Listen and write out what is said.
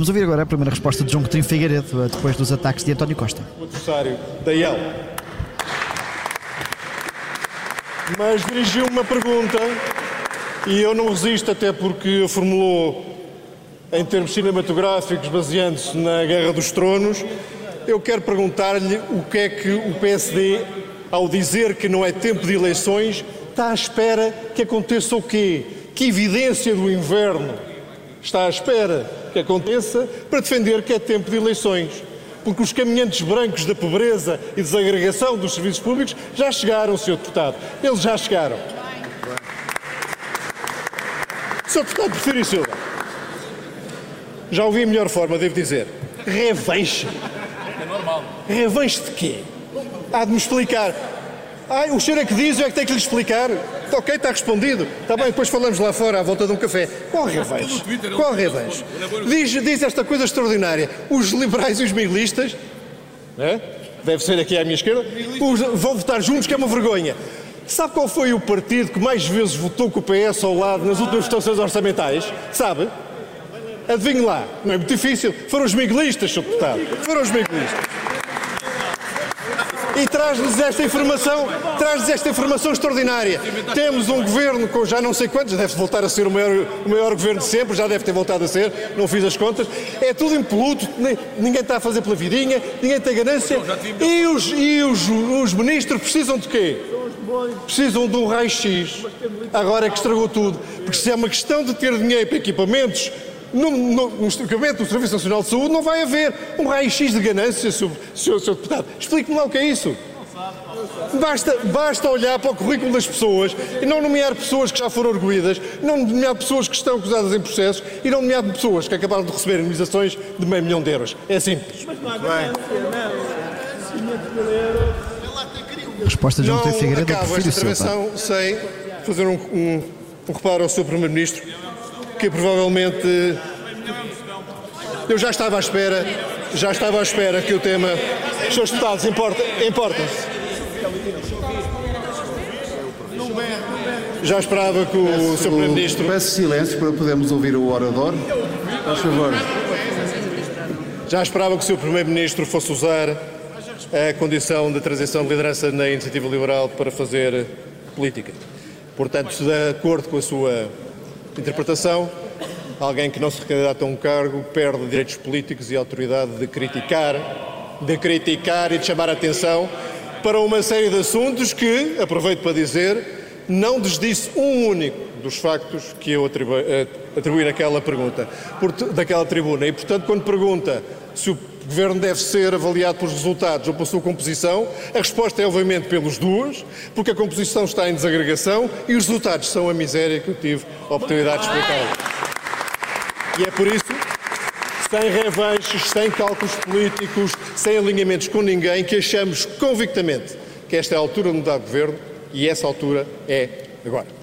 Vamos ouvir agora a primeira resposta de João Coutinho Figueiredo, depois dos ataques de António Costa. O adversário da IEL. Mas dirigiu uma pergunta e eu não resisto, até porque formulou em termos cinematográficos, baseando-se na Guerra dos Tronos. Eu quero perguntar-lhe o que é que o PSD, ao dizer que não é tempo de eleições, está à espera que aconteça o quê? Que evidência do inverno está à espera que aconteça para defender que é tempo de eleições. Porque os caminhantes brancos da pobreza e desagregação dos serviços públicos já chegaram, Sr. Deputado. Eles já chegaram. Sr. Deputado Porfírio Silva, já ouvi a melhor forma, devo dizer. Revanche. É normal. Revanche de quê? Há de me explicar. Ai, o senhor é que diz, eu é que tenho que lhe explicar. Está ok, está respondido. Está bem, depois falamos lá fora à volta de um café. Qual revanche? Qual revanche? Diz, diz esta coisa extraordinária. Os liberais e os miguelistas, né? deve ser aqui à minha esquerda, os, vão votar juntos, que é uma vergonha. Sabe qual foi o partido que mais vezes votou com o PS ao lado nas últimas votações orçamentais? Sabe? Adivinhe lá, não é muito difícil. Foram os miguelistas, Sr. Deputado. Foram os miguelistas. E traz-nos esta informação, traz-nos esta informação extraordinária. Temos um governo com já não sei quantos, deve voltar a ser o maior, o maior governo de sempre, já deve ter voltado a ser, não fiz as contas. É tudo impoluto, ninguém está a fazer pela vidinha, ninguém tem ganância. E os, e os, os ministros precisam de quê? Precisam de um raio-x. Agora é que estragou tudo. Porque se é uma questão de ter dinheiro para equipamentos, no, no, no do Serviço Nacional de Saúde não vai haver um raio-x de ganância, Sr. Deputado. Explique-me lá o que é isso. Basta, basta olhar para o currículo das pessoas e não nomear pessoas que já foram arguídas, não nomear pessoas que estão acusadas em processos e não nomear pessoas que acabaram de receber indemnizações de meio milhão de euros. É simples. Mas não há ganância, não. Resposta de João Coutinho Figueiredo. Acabo esta intervenção sem fazer um, um, um reparo ao Sr. Primeiro-Ministro que provavelmente eu já estava à espera, já estava à espera que o tema. Seus deputados importam-se. Importam já esperava que o Sr. Primeiro-Ministro. Peço silêncio para podermos ouvir o orador. Faz favor. Já esperava que o Sr. Primeiro-Ministro fosse usar a condição de transição de liderança na iniciativa liberal para fazer política. Portanto, de acordo com a sua interpretação, alguém que não se recandidata a um cargo perde direitos políticos e autoridade de criticar, de criticar e de chamar a atenção para uma série de assuntos que, aproveito para dizer, não desdisse um único dos factos que eu atribuí, eh, atribuí naquela pergunta, daquela tribuna. E, portanto, quando pergunta se o governo deve ser avaliado pelos resultados ou pela sua composição, a resposta é obviamente pelos duas, porque a composição está em desagregação e os resultados são a miséria que eu tive a oportunidade de explicar. E é por isso, sem revanches, sem cálculos políticos, sem alinhamentos com ninguém, que achamos convictamente que esta é a altura de mudar de governo e essa altura é agora.